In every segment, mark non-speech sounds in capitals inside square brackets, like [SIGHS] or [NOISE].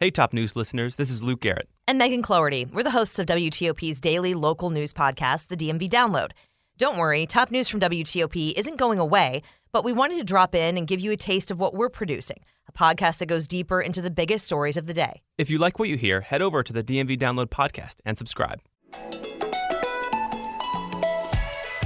Hey, top news listeners, this is Luke Garrett. And Megan Cloherty. We're the hosts of WTOP's daily local news podcast, the DMV Download. Don't worry, top news from WTOP isn't going away, but we wanted to drop in and give you a taste of what we're producing a podcast that goes deeper into the biggest stories of the day. If you like what you hear, head over to the DMV Download podcast and subscribe.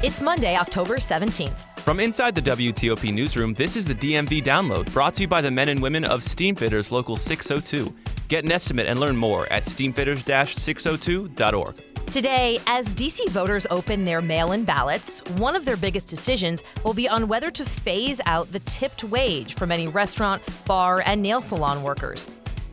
It's Monday, October 17th. From inside the WTOP newsroom, this is the DMV Download, brought to you by the men and women of Steamfitters Local 602. Get an estimate and learn more at steamfitters-602.org. Today, as DC voters open their mail in ballots, one of their biggest decisions will be on whether to phase out the tipped wage for many restaurant, bar, and nail salon workers.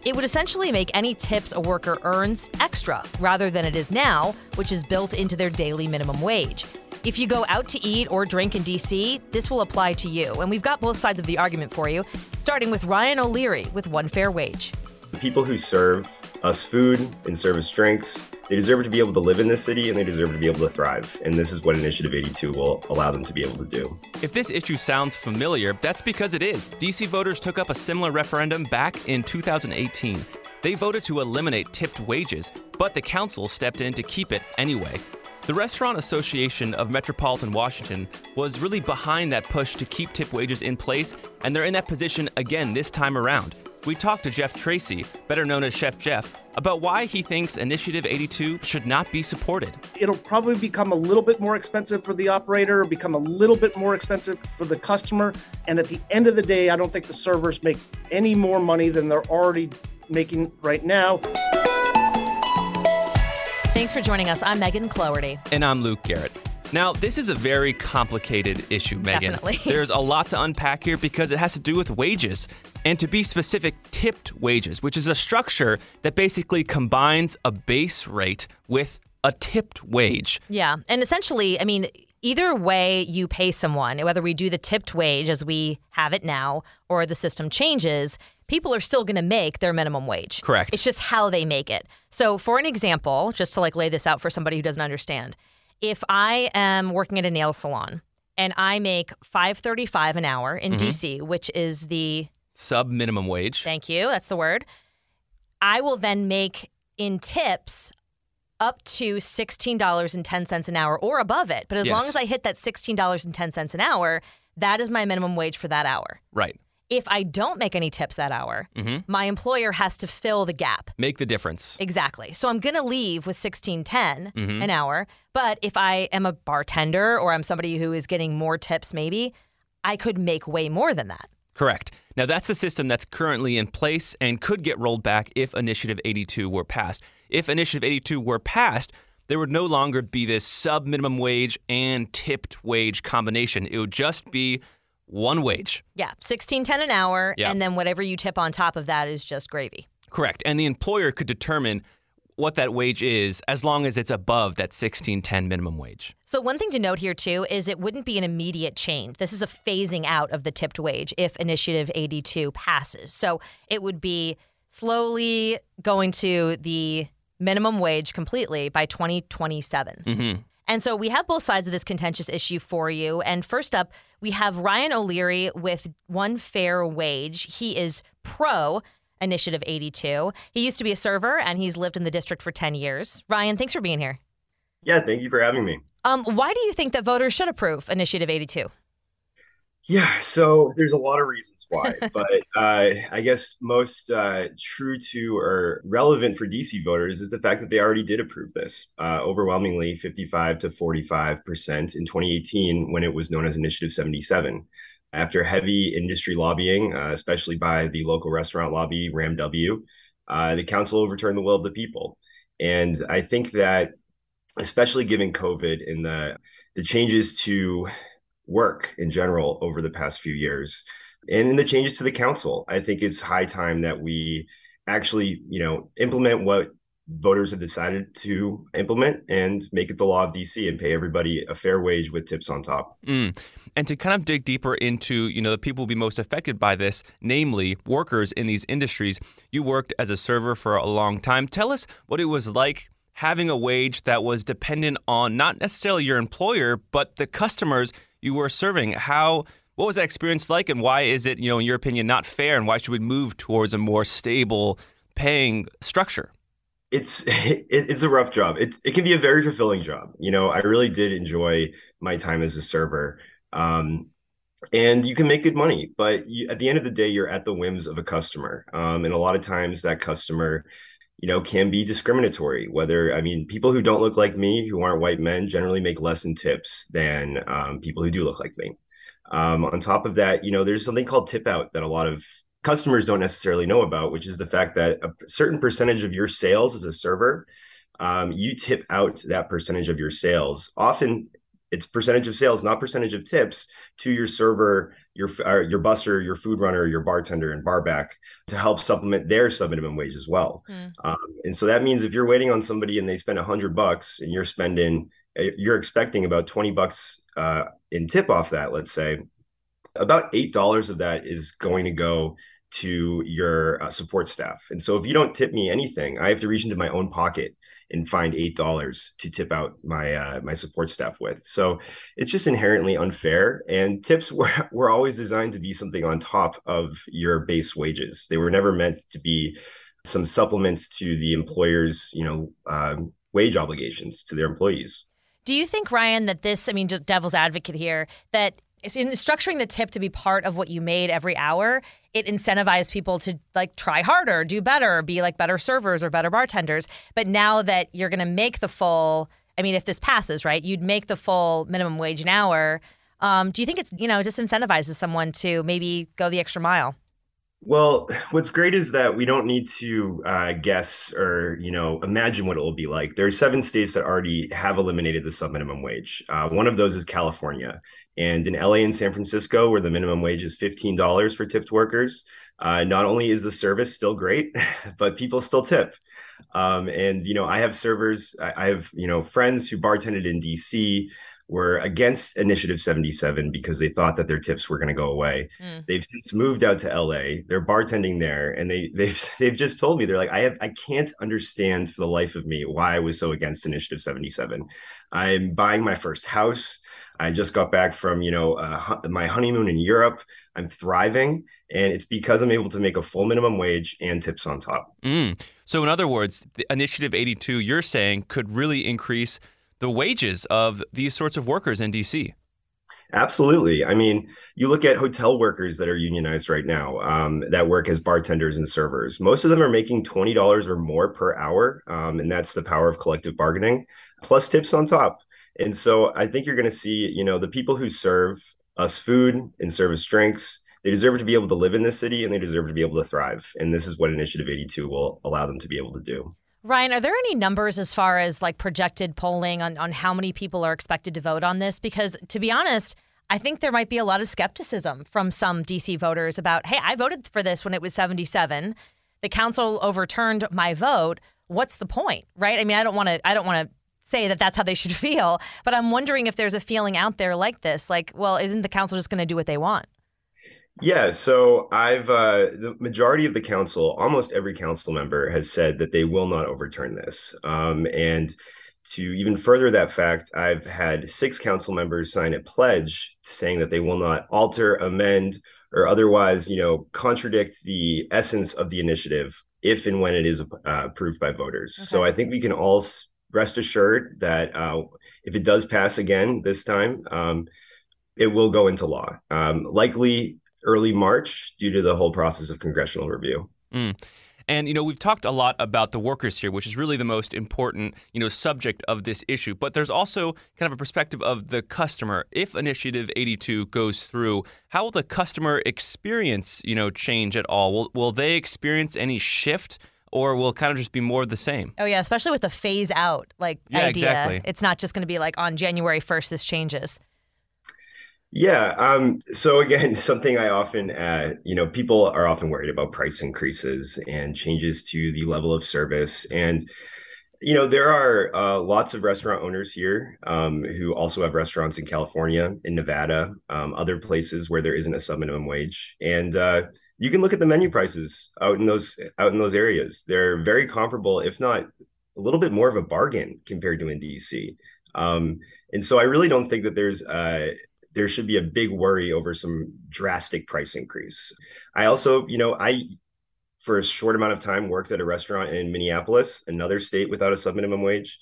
It would essentially make any tips a worker earns extra rather than it is now, which is built into their daily minimum wage. If you go out to eat or drink in DC, this will apply to you. And we've got both sides of the argument for you, starting with Ryan O'Leary with One Fair Wage. The people who serve us food and serve us drinks, they deserve to be able to live in this city and they deserve to be able to thrive. And this is what Initiative 82 will allow them to be able to do. If this issue sounds familiar, that's because it is. DC voters took up a similar referendum back in 2018. They voted to eliminate tipped wages, but the council stepped in to keep it anyway. The Restaurant Association of Metropolitan Washington was really behind that push to keep tip wages in place, and they're in that position again this time around. We talked to Geoff Tracy, better known as Chef Geoff, about why he thinks Initiative 82 should not be supported. It'll probably become a little bit more expensive for the operator, become a little bit more expensive for the customer, and at the end of the day, I don't think the servers make any more money than they're already making right now. Thanks for joining us. I'm Megan Cloherty. And I'm Luke Garrett. Now, this is a very complicated issue, Megan. Definitely. [LAUGHS] There's a lot to unpack here because it has to do with wages. And to be specific, tipped wages, which is a structure that basically combines a base rate with a tipped wage. Yeah. And essentially, I mean, either way you pay someone, whether we do the tipped wage as we have it now or the system changes, people are still going to make their minimum wage. Correct. It's just how they make it. So, for an example, just to like lay this out for somebody who doesn't understand, if I am working at a nail salon and I make 5.35 an hour in mm-hmm. DC, which is the Sub minimum wage. Thank you. That's the word. I will then make in tips up to $16.10 an hour or above it. But as long as I hit that $16.10 an hour, that is my minimum wage for that hour. Right. If I don't make any tips that hour, my employer has to fill the gap. Make the difference. Exactly. So I'm going to leave with 16.10 Mm-hmm. an hour, but if I am a bartender or I'm somebody who is getting more tips maybe, I could make way more than that. Correct. Now, that's the system that's currently in place and could get rolled back if Initiative 82 were passed. If Initiative 82 were passed, there would no longer be this sub minimum wage and tipped wage combination. It would just be one wage. Yeah, 16.10 an hour Yeah. and then whatever you tip on top of that is just gravy. Correct. And the employer could determine what that wage is as long as it's above that 1610 minimum wage. So, one thing to note here, too, is it wouldn't be an immediate change. This is a phasing out of the tipped wage if Initiative 82 passes. So, it would be slowly going to the minimum wage completely by 2027. Mm-hmm. And so we have both sides of this contentious issue for you. And first up, we have Ryan O'Leary with One Fair Wage. He is pro Initiative 82. He used to be a server and he's lived in the district for 10 years. Ryan, thanks for being here. Yeah, thank you for having me. Um, why do you think that voters should approve Initiative 82? Yeah, so there's a lot of reasons why, [LAUGHS] but uh, I guess most uh, true to or relevant for DC voters is the fact that they already did approve this uh, overwhelmingly 55 to 45 percent in 2018 when it was known as Initiative 77. After heavy industry lobbying, uh, especially by the local restaurant lobby, RAMW, uh, the council overturned the will of the people. And I think that, especially given COVID and the the changes to work in general over the past few years and in the changes to the council i think it's high time that we actually you know implement what voters have decided to implement and make it the law of dc and pay everybody a fair wage with tips on top Mm. And to kind of dig deeper into, you know, the people will be most affected by this, namely workers in these industries. You worked as a server for a long time. Tell us what it was like having a wage that was dependent on not necessarily your employer, but the customers you were serving. How what was that experience like and why is it, you know, in your opinion, not fair and why should we move towards a more stable paying structure? It's [LAUGHS] it, it's a rough job. It's it can be a very fulfilling job. You know, I really did enjoy my time as a server. Um, and you can make good money, but you, at the end of the day, you're at the whims of a customer. Um, and a lot of times that customer you know, can be discriminatory. Whether, I mean, people who don't look like me, who aren't white men, generally make less in tips than um, people who do look like me. Um, on top of that, you know, there's something called tip out that a lot of customers don't necessarily know about, which is the fact that a certain percentage of your sales as a server, um, you tip out that percentage of your sales. Often it's percentage of sales, not percentage of tips to your server, your your busser, your food runner, your bartender, and barback to help supplement their sub minimum wage as well. Mm. Um, and so that means if you're waiting on somebody and they spend a hundred bucks and you're spending, eh, you're expecting about twenty bucks uh, in tip off that. Let's say about eight dollars of that is going to go to your uh, support staff. And so if you don't tip me anything, I have to reach into my own pocket and find eight dollars to tip out my uh, my support staff with. So it's just inherently unfair. And tips [LAUGHS] were were always designed to be something on top of your base wages. They were never meant to be some supplements to the employer's you know um, wage obligations to their employees. Do you think Ryan that this? I mean, just devil's advocate here that in structuring the tip to be part of what you made every hour, it incentivized people to like try harder, do better, be like better servers or better bartenders. But now that you're going to make the full, I mean, if this passes, right, you'd make the full minimum wage an hour. Um, do you think it's you know disincentivizes someone to maybe go the extra mile? Well, what's great is that we don't need to uh, guess or you know imagine what it will be like. There are seven states that already have eliminated the sub minimum wage. Uh, one of those is California, and in LA and San Francisco, where the minimum wage is $15 for tipped workers, uh, not only is the service still great, [LAUGHS] but people still tip. Um, and, you know, I have servers, I, I have, you know, friends who bartended in DC were against Initiative 77 because they thought that their tips were going to go away. Mm. They've since moved out to LA. They're bartending there, and they [LAUGHS] they've they've just told me they're like, I have I can't understand for the life of me why I was so against Initiative 77. I'm buying my first house. I just got back from, you know, uh, my honeymoon in Europe. I'm thriving, and it's because I'm able to make a full minimum wage and tips on top. Mm. So, in other words, the Initiative 82, you're saying, could really increase the wages of these sorts of workers in DC. Absolutely. I mean, you look at hotel workers that are unionized right now um, that work as bartenders and servers. Most of them are making $20 or more per hour. Um, and that's the power of collective bargaining, plus tips on top. And so I think you're going to see, you know, the people who serve us food and service drinks, they deserve to be able to live in this city and they deserve to be able to thrive. And this is what Initiative 82 will allow them to be able to do. Ryan, are there any numbers as far as like projected polling on, on how many people are expected to vote on this? Because to be honest, I think there might be a lot of skepticism from some DC voters about, hey, I voted for this when it was 77. The council overturned my vote. What's the point? Right? I mean, I don't want to I don't want to say that that's how they should [LAUGHS] feel. But I'm wondering if there's a feeling out there like this, like, well, isn't the council just going to do what they want? Yeah, so I've uh, the majority of the council, almost every council member, has said that they will not overturn this. Um, and to even further that fact, I've had six council members sign a pledge saying that they will not alter, amend, or otherwise, you know, contradict the essence of the initiative if and when it is uh, approved by voters. Okay. So I think we can all rest assured that uh, if it does pass again this time, um, it will go into law, um, likely early March due to the whole process of congressional review. Mm. And you know we've talked a lot about the workers here, which is really the most important you know subject of this issue. But there's also kind of a perspective of the customer. If Initiative 82 goes through, how will the customer experience you know change at all? Will will they experience any shift? Or will kind of just be more of the same. Oh yeah, especially with the phase out like yeah, idea. Exactly. It's not just going to be like on January 1st this changes. Yeah. Um, so again, [LAUGHS] something I often, uh, you know, people are often worried about price increases and changes to the level of service. And, you know, there are uh, lots of restaurant owners here um, who also have restaurants in California, in Nevada, um, other places where there isn't a sub minimum wage. And, uh, you can look at the menu prices out in those out in those areas. They're very comparable, if not a little bit more of a bargain compared to in DC. Um, and so I really don't think that there's uh, there should be a big worry over some drastic price increase. I also, you know, I for a short amount of time worked at a restaurant in Minneapolis, another state without a sub minimum wage.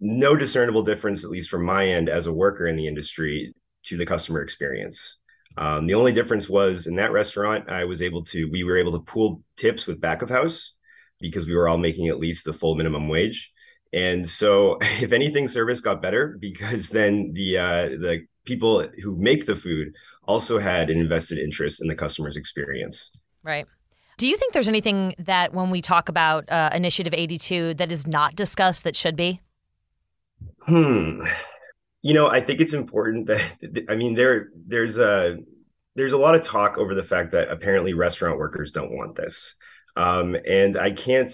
No discernible difference, at least from my end as a worker in the industry, to the customer experience. Um, the only difference was in that restaurant, I was able to, we were able to pool tips with back of house because we were all making at least the full minimum wage. And so, [LAUGHS] if anything, service got better because then the uh, the people who make the food also had an invested interest in the customer's experience. Right. Do you think there's anything that when we talk about uh, Initiative 82 that is not discussed that should be? Hmm. You know, I think it's important that [LAUGHS] I mean there there's a there's a lot of talk over the fact that apparently restaurant workers don't want this. Um, and I can't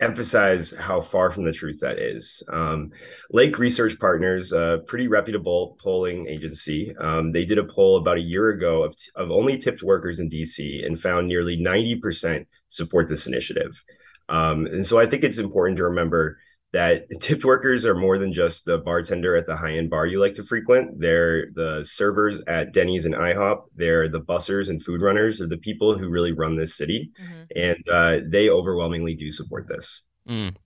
emphasize how far from the truth that is. Um, Lake Research Partners, a pretty reputable polling agency, um, they did a poll about a year ago of, t- of only tipped workers in DC and found nearly 90% support this initiative. Um, and so I think it's important to remember that [LAUGHS] tipped workers are more than just the bartender at the high end bar you like to frequent. They're the servers at Denny's and IHOP. They're the bussers and food runners. They're the people who really run this city. Mm-hmm. And uh, they overwhelmingly do support this. Mm.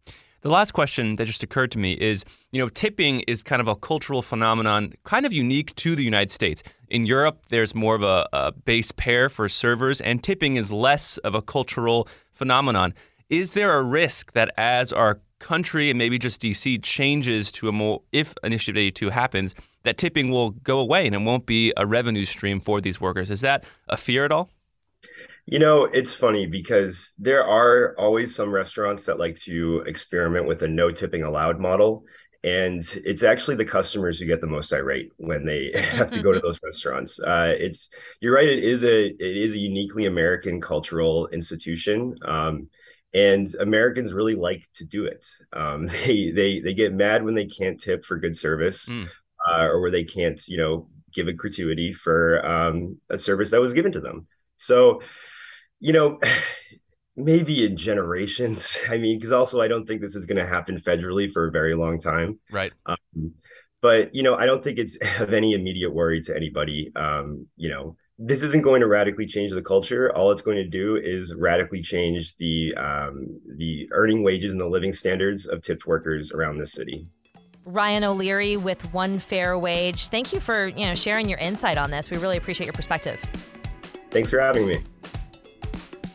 The last question that just occurred to me is you know, tipping is kind of a cultural phenomenon, kind of unique to the United States. In Europe, there's more of a, a base pair for servers, and tipping is less of a cultural phenomenon. Is there a risk that as our country and maybe just DC changes to a more, if Initiative 82 happens, that tipping will go away and it won't be a revenue stream for these workers. Is that a fear at all? You know, it's funny because there are always some restaurants that like to experiment with a no tipping allowed model. And it's actually the customers who get the most irate when they [LAUGHS] have to go to those restaurants. Uh, it's you're right. It is a it is a uniquely American cultural institution. Um, and Americans really like to do it. Um, [LAUGHS] they they they get mad when they can't tip for good service, mm. uh, or where they can't you know give a gratuity for um, a service that was given to them. So, you know. [SIGHS] Maybe in generations. [LAUGHS] I mean, because also I don't think this is going to happen federally for a very long time. Right. Um, but you know, I don't think it's [LAUGHS] of any immediate worry to anybody. Um, you know, this isn't going to radically change the culture. All it's going to do is radically change the um, the earning wages and the living standards of tipped workers around this city. Ryan O'Leary with One Fair Wage. Thank you for you know sharing your insight on this. We really appreciate your perspective. Thanks for having me.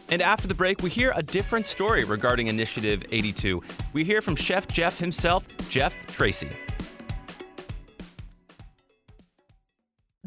And after the break, we hear a different story regarding Initiative 82. We hear from Chef Geoff himself, Geoff Tracy.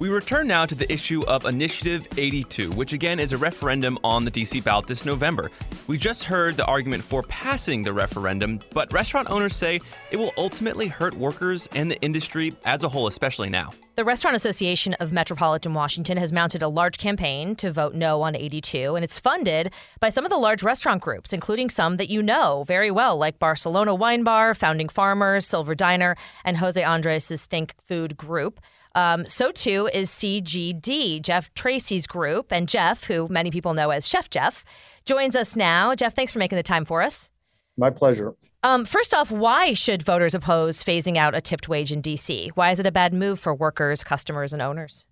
We return now to the issue of Initiative 82, which again is a referendum on the DC ballot this November. We just heard the argument for passing the referendum, but restaurant owners say it will ultimately hurt workers and the industry as a whole, especially now. The Restaurant Association of Metropolitan Washington has mounted a large campaign to vote no on 82, and it's funded by some of the large restaurant groups, including some that you know very well, like Barcelona Wine Bar, Founding Farmers, Silver Diner, and Jose Andres' Think Food Group. Um, so too is CGD, Geoff Tracy's group. And Geoff, who many people know as Chef Geoff, joins us now. Geoff, thanks for making the time for us. My pleasure. Um, first off, why should voters oppose phasing out a tipped wage in DC? Why is it a bad move for workers, customers, and owners?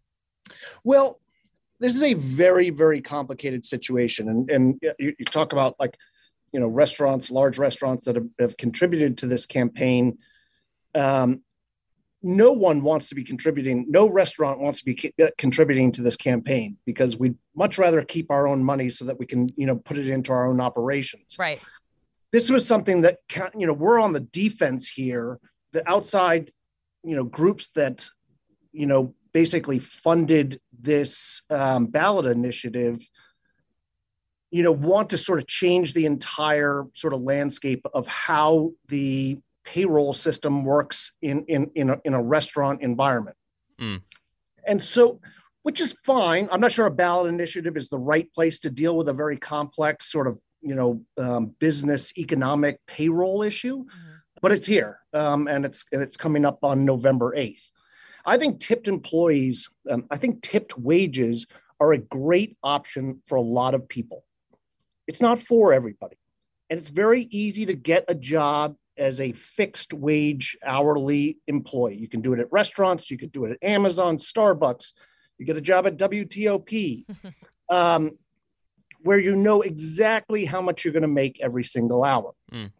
Well, this is a very, very complicated situation. And, and you, you talk about like, you know, restaurants, large restaurants that have, have contributed to this campaign. Um, no one wants to be contributing no restaurant wants to be uh, contributing to this campaign because we'd much rather keep our own money so that we can you know put it into our own operations. Right. This was something that you know we're on the defense here. The outside you know groups that you know basically funded this um, ballot initiative, you know, want to sort of change the entire sort of landscape of how the payroll system works in in in a, in a restaurant environment. Mm. And so, which is fine. I'm not sure a ballot initiative is the right place to deal with a very complex sort of you know um, business economic payroll issue, mm-hmm. but it's here um, and it's and it's coming up on November 8th. I think tipped employees, um, I think tipped wages are a great option for a lot of people. It's not for everybody. And it's very easy to get a job as a fixed wage hourly employee. You can do it at restaurants, you could do it at Amazon, Starbucks, you get a job at WTOP, [LAUGHS] um, where you know exactly how much you're going to make every single hour. Mm.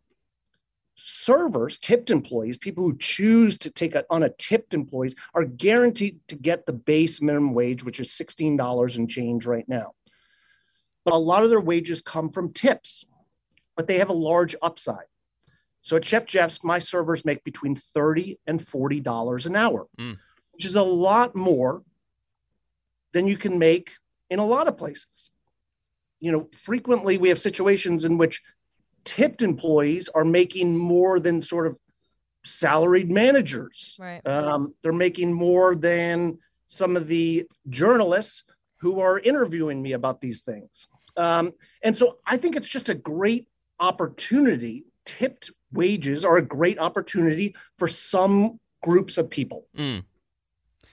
Servers, tipped employees, people who choose to take it on a tipped employees are guaranteed to get the base minimum wage, which is $16 and change right now. But a lot of their wages come from tips, but they have a large upside. So at Chef Geoff's, my servers make between 30 and $40 an hour, mm. which is a lot more than you can make in a lot of places. You know, frequently we have situations in which tipped employees are making more than sort of salaried managers. Right. Um, they're making more than some of the journalists who are interviewing me about these things. Um, and so I think it's just a great opportunity. Tipped wages are a great opportunity for some groups of people. Mm.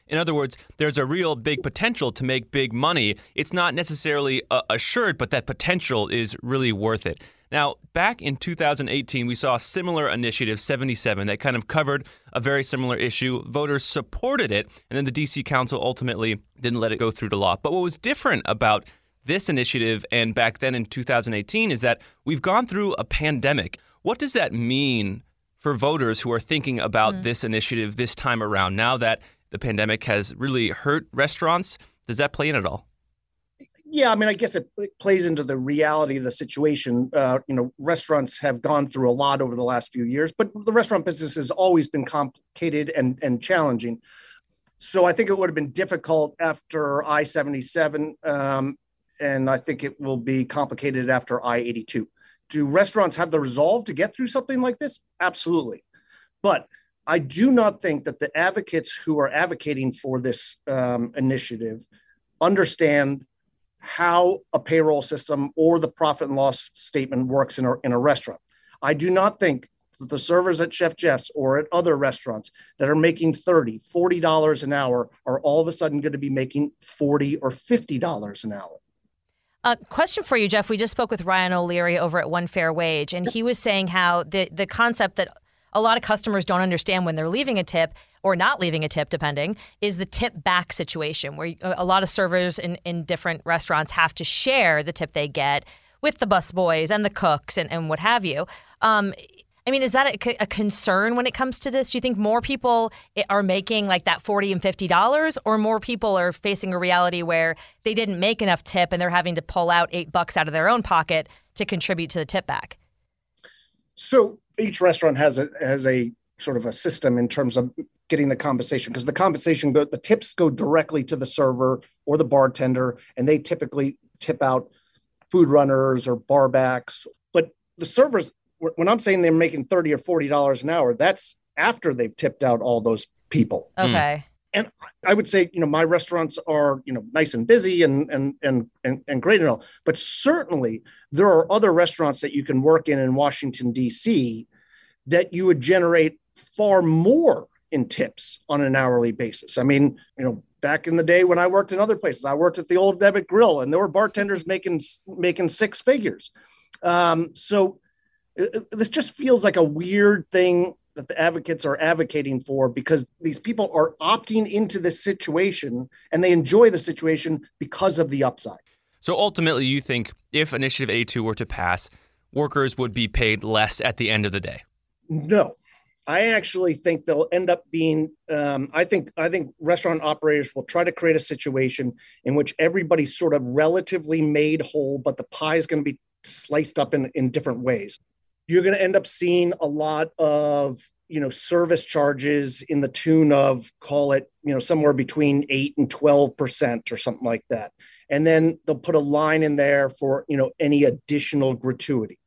In other words, there's a real big potential to make big money. It's not necessarily uh, assured, but that potential is really worth it. Now, back in 2018, we saw a similar initiative, 77, that kind of covered a very similar issue. Voters supported it, and then the DC Council ultimately didn't let it go through to law. But what was different about this initiative and back then in 2018 is that we've gone through a pandemic. What does that mean for voters who are thinking about mm. this initiative this time around now that the pandemic has really hurt restaurants? Does that play in at all? Yeah, I mean, I guess it, it plays into the reality of the situation. Uh, you know, restaurants have gone through a lot over the last few years, but the restaurant business has always been complicated and, and challenging. So I think it would have been difficult after I 77, um, and I think it will be complicated after I 82 do restaurants have the resolve to get through something like this? Absolutely. But I do not think that the advocates who are advocating for this um, initiative understand how a payroll system or the profit and loss statement works in a, in a restaurant. I do not think that the servers at Chef Geoff's or at other restaurants that are making 30, 40 dollars an hour are all of a sudden going to be making 40 or 50 dollars an hour. A question for you, Geoff. We just spoke with Ryan O'Leary over at One Fair Wage, and he was saying how the the concept that a lot of customers don't understand when they're leaving a tip or not leaving a tip, depending, is the tip back situation where a lot of servers in, in different restaurants have to share the tip they get with the busboys and the cooks and, and what have you. Um, I mean, is that a, a, concern when it comes to this? Do you think more people are making like that forty and fifty dollars, or more people are facing a reality where they didn't make enough tip and they're having to pull out eight bucks out of their own pocket to contribute to the tip back? So each restaurant has a has a sort of a system in terms of getting the compensation because the compensation go the tips go directly to the server or the bartender, and they typically tip out food runners or barbacks. But the servers when I'm saying they're making 30 or 40 dollars an hour, that's after they've tipped out all those people. Okay. And I would say, you know, my restaurants are, you know, nice and busy and and and and, and great and all, but certainly there are other restaurants that you can work in in Washington D.C. that you would generate far more in tips on an hourly basis. I mean, you know, back in the day when I worked in other places, I worked at the Old Ebbitt Grill, and there were bartenders making making six figures. Um, so this just feels like a weird thing that the advocates are advocating for because these people are opting into this situation and they enjoy the situation because of the upside. So ultimately, you think if Initiative 82 were to pass, workers would be paid less at the end of the day? No. I actually think they'll end up being. Um, I think I think restaurant operators will try to create a situation in which everybody's sort of relatively made whole, but the pie is going to be sliced up in, in different ways you're going to end up seeing a lot of you know service charges in the tune of call it you know somewhere between 8 and 12% or something like that. And then they'll put a line in there for you know any additional gratuity.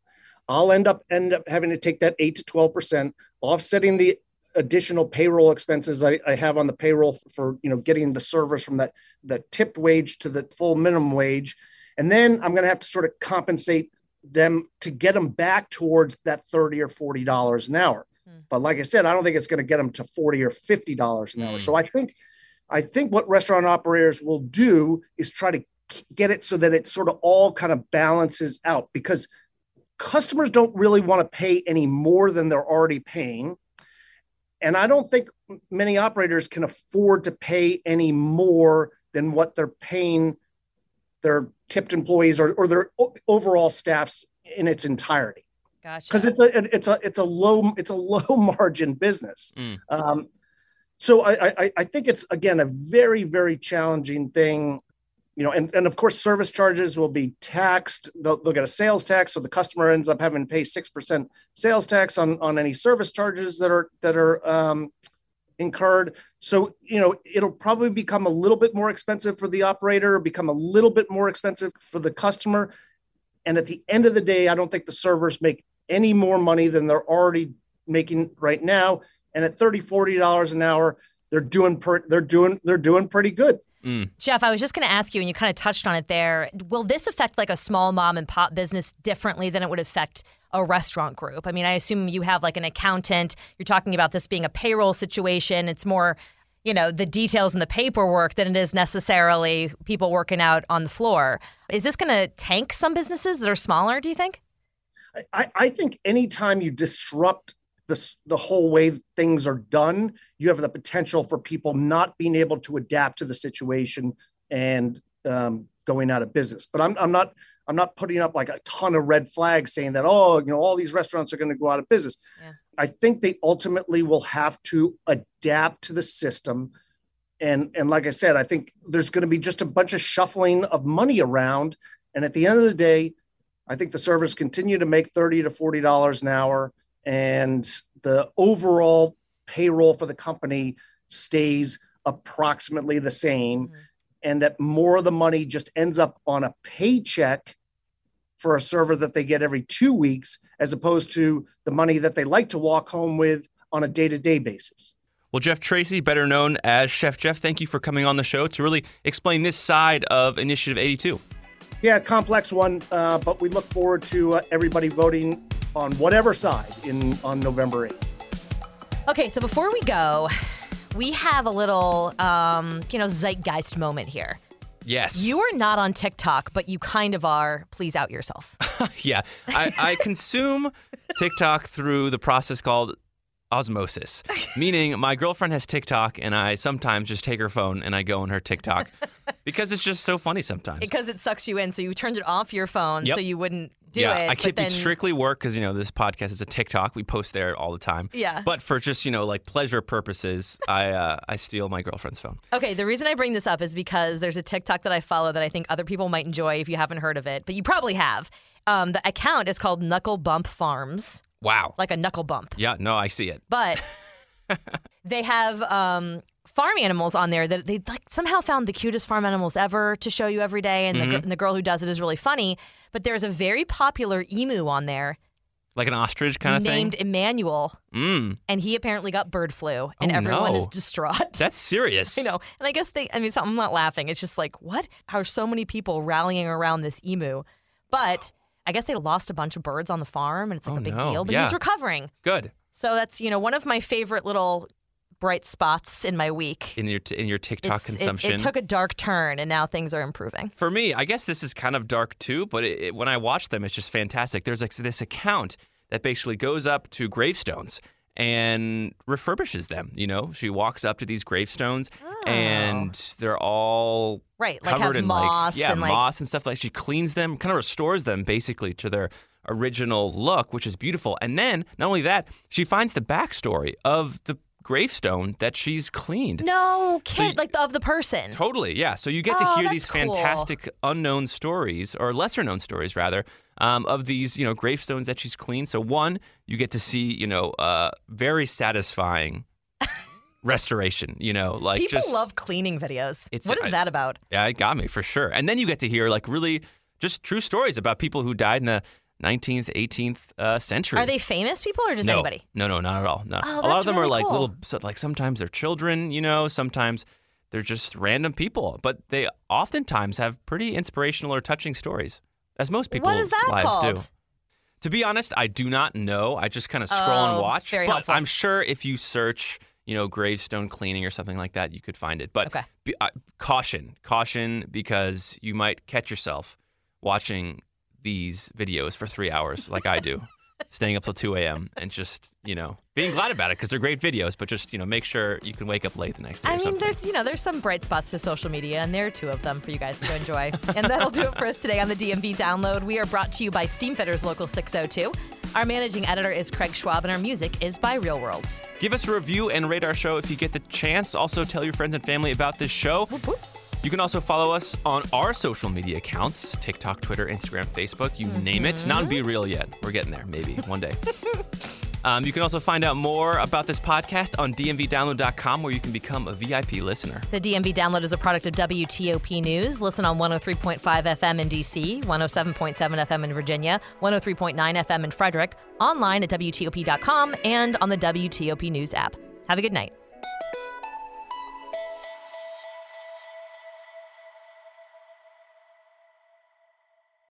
I'll end up end up having to take that 8 to 12% offsetting the additional payroll expenses I, I have on the payroll for you know getting the service from that that tipped wage to the full minimum wage. And then i'm going to have to sort of compensate them to get them back towards that 30 or 40 dollars an hour mm. but like i said i don't think it's going to get them to 40 or 50 dollars an mm. hour so i think i think what restaurant operators will do is try to get it so that it sort of all kind of balances out because customers don't really want to pay any more than they're already paying and I don't think many operators can afford to pay any more than what they're paying their tipped employees or, or their overall staffs in its entirety. Gotcha. Because it's a it's a it's a low it's a low [LAUGHS] margin business. Mm. Um, so I, I I think it's again a very very challenging thing you know, and, and of course, service charges will be taxed. They'll, they'll get a sales tax, so the customer ends up having to pay six percent sales tax on on any service charges that are that are um, incurred. So you know, it'll probably become a little bit more expensive for the operator, become a little bit more expensive for the customer, and at the end of the day, I don't think the servers make any more money than they're already making right now. And at 30 40 dollars an hour, they're doing per, they're doing they're doing pretty good. Mm. Geoff, I was just going to ask you, and you kind of touched on it there. Will this affect like a small mom and pop business differently than it would affect a restaurant group? I mean, I assume you have like an accountant. You're talking about this being a payroll situation. It's more, you know, the details and the paperwork than it is necessarily people working out on the floor. Is this going to tank some businesses that are smaller? Do you think? I, I think anytime you disrupt the, the whole way things are done, you have the potential for people not being able to adapt to the situation and um, going out of business. But I'm, I'm not I'm not putting up like a ton of red flags saying that oh you know all these restaurants are going to go out of business. Yeah. I think they ultimately will have to adapt to the system. And, and like I said, I think there's going to be just a bunch of shuffling of money around. And at the end of the day, I think the servers continue to make 30 to $40 an hour and the overall payroll for the company stays approximately the same mm-hmm. and that more of the money just ends up on a paycheck for a server that they get every two weeks as opposed to the money that they like to walk home with on a day-to-day basis well, Geoff Tracy, better known as Chef Geoff, thank you for coming on the show to really explain this side of Initiative 82. Yeah, complex one, uh, but we look forward to uh, everybody voting on whatever side in on November 8th. Okay, so before we go, we have a little, um, you know, zeitgeist moment here. Yes. You are not on TikTok, but you kind of are. Please out yourself. [LAUGHS] yeah. I, I consume TikTok through the process called osmosis, meaning my girlfriend has TikTok, and I sometimes just take her phone and I go on her TikTok [LAUGHS] because it's just so funny sometimes. Because it sucks you in, so you turned it off your phone yep. so you wouldn't do yeah, it. I keep then... it strictly work because you know this podcast is a TikTok. We post there all the time. Yeah. But for just you know like pleasure purposes, I uh, I steal my girlfriend's phone. Okay. The reason I bring this up is because there's a TikTok that I follow that I think other people might enjoy if you haven't heard of it, but you probably have. Um, the account is called Knuckle Bump Farms. Wow. Like a knuckle bump. Yeah. No, I see it. But [LAUGHS] they have um, farm animals on there that they like somehow found the cutest farm animals ever to show you every day, and, mm-hmm. the, and the girl who does it is really funny. But there's a very popular emu on there like an ostrich kind of named thing? Named Emmanuel. Mm. And he apparently got bird flu, and oh, everyone no. is distraught. That's serious. [LAUGHS] I know. And I guess they, I mean, I'm not laughing. It's just like, what? How are so many people rallying around this emu? But I guess they lost a bunch of birds on the farm, and it's like oh, a big no. deal. But yeah. he's recovering. Good. So that's, you know, one of my favorite little bright spots in my week. In your in your TikTok it's, consumption, it, it, took a dark turn, and now things are improving. For me, I guess this is kind of dark too. But it, it, when I watch them, it's just fantastic. There's like this account that basically goes up to gravestones and refurbishes them. You know, she walks up to these gravestones oh. and they're all right, like have in moss like yeah, and moss like... and stuff. Like she cleans them, kind of restores them basically to their original look, which is beautiful. And then not only that, she finds the backstory of the gravestone that she's cleaned. No, So kid, you- like the, of the person. Totally, yeah. So you get to Oh, hear that's these cool. fantastic unknown stories, or lesser known stories rather, um, of these you know gravestones that she's cleaned. So one, you get to see you know uh, very satisfying [LAUGHS] restoration. You know, like People just love cleaning videos. It's- what is I- that about? yeah, it got me for sure. And then you get to hear like really just true stories about people who died in the 19th, 18th uh, century. Are they famous people or just no, anybody? No, no, not at all. No. Oh, a lot of them really are like cool. little, like sometimes they're children, you know, sometimes they're just random people, but they oftentimes have pretty inspirational or touching stories, as most people's What is that lives called? do. To be honest, I do not know. I just kind of scroll Oh, and watch. very but helpful. I'm sure if you search, you know, gravestone cleaning or something like that, you could find it. But Okay. be, uh, caution, caution, because you might catch yourself watching these videos for three hours, like I do, [LAUGHS] staying up till 2 a.m. and just, you know, being glad about it because they're great videos. But just, you know, make sure you can wake up late the next day. I mean, something. there's you know there's some bright spots to social media, and there are two of them for you guys to enjoy. and that'll do it for us today on the DMV Download. We are brought to you by Steamfitters Local 602. Our managing editor is Craig Schwab, and our music is by Real World. Give us a review and rate our show if you get the chance. Also, tell your friends and family about this show. You can also follow us on our social media accounts TikTok, Twitter, Instagram, Facebook, you name it. Not on BeReal yet. We're getting there, maybe one day. [LAUGHS] um, you can also find out more about this podcast on dmvdownload.com where you can become a VIP listener. The DMV Download is a product of WTOP News. Listen on 103.5 FM in DC, 107.7 FM in Virginia, 103.9 FM in Frederick, online at WTOP.com, and on the WTOP News app. Have a good night.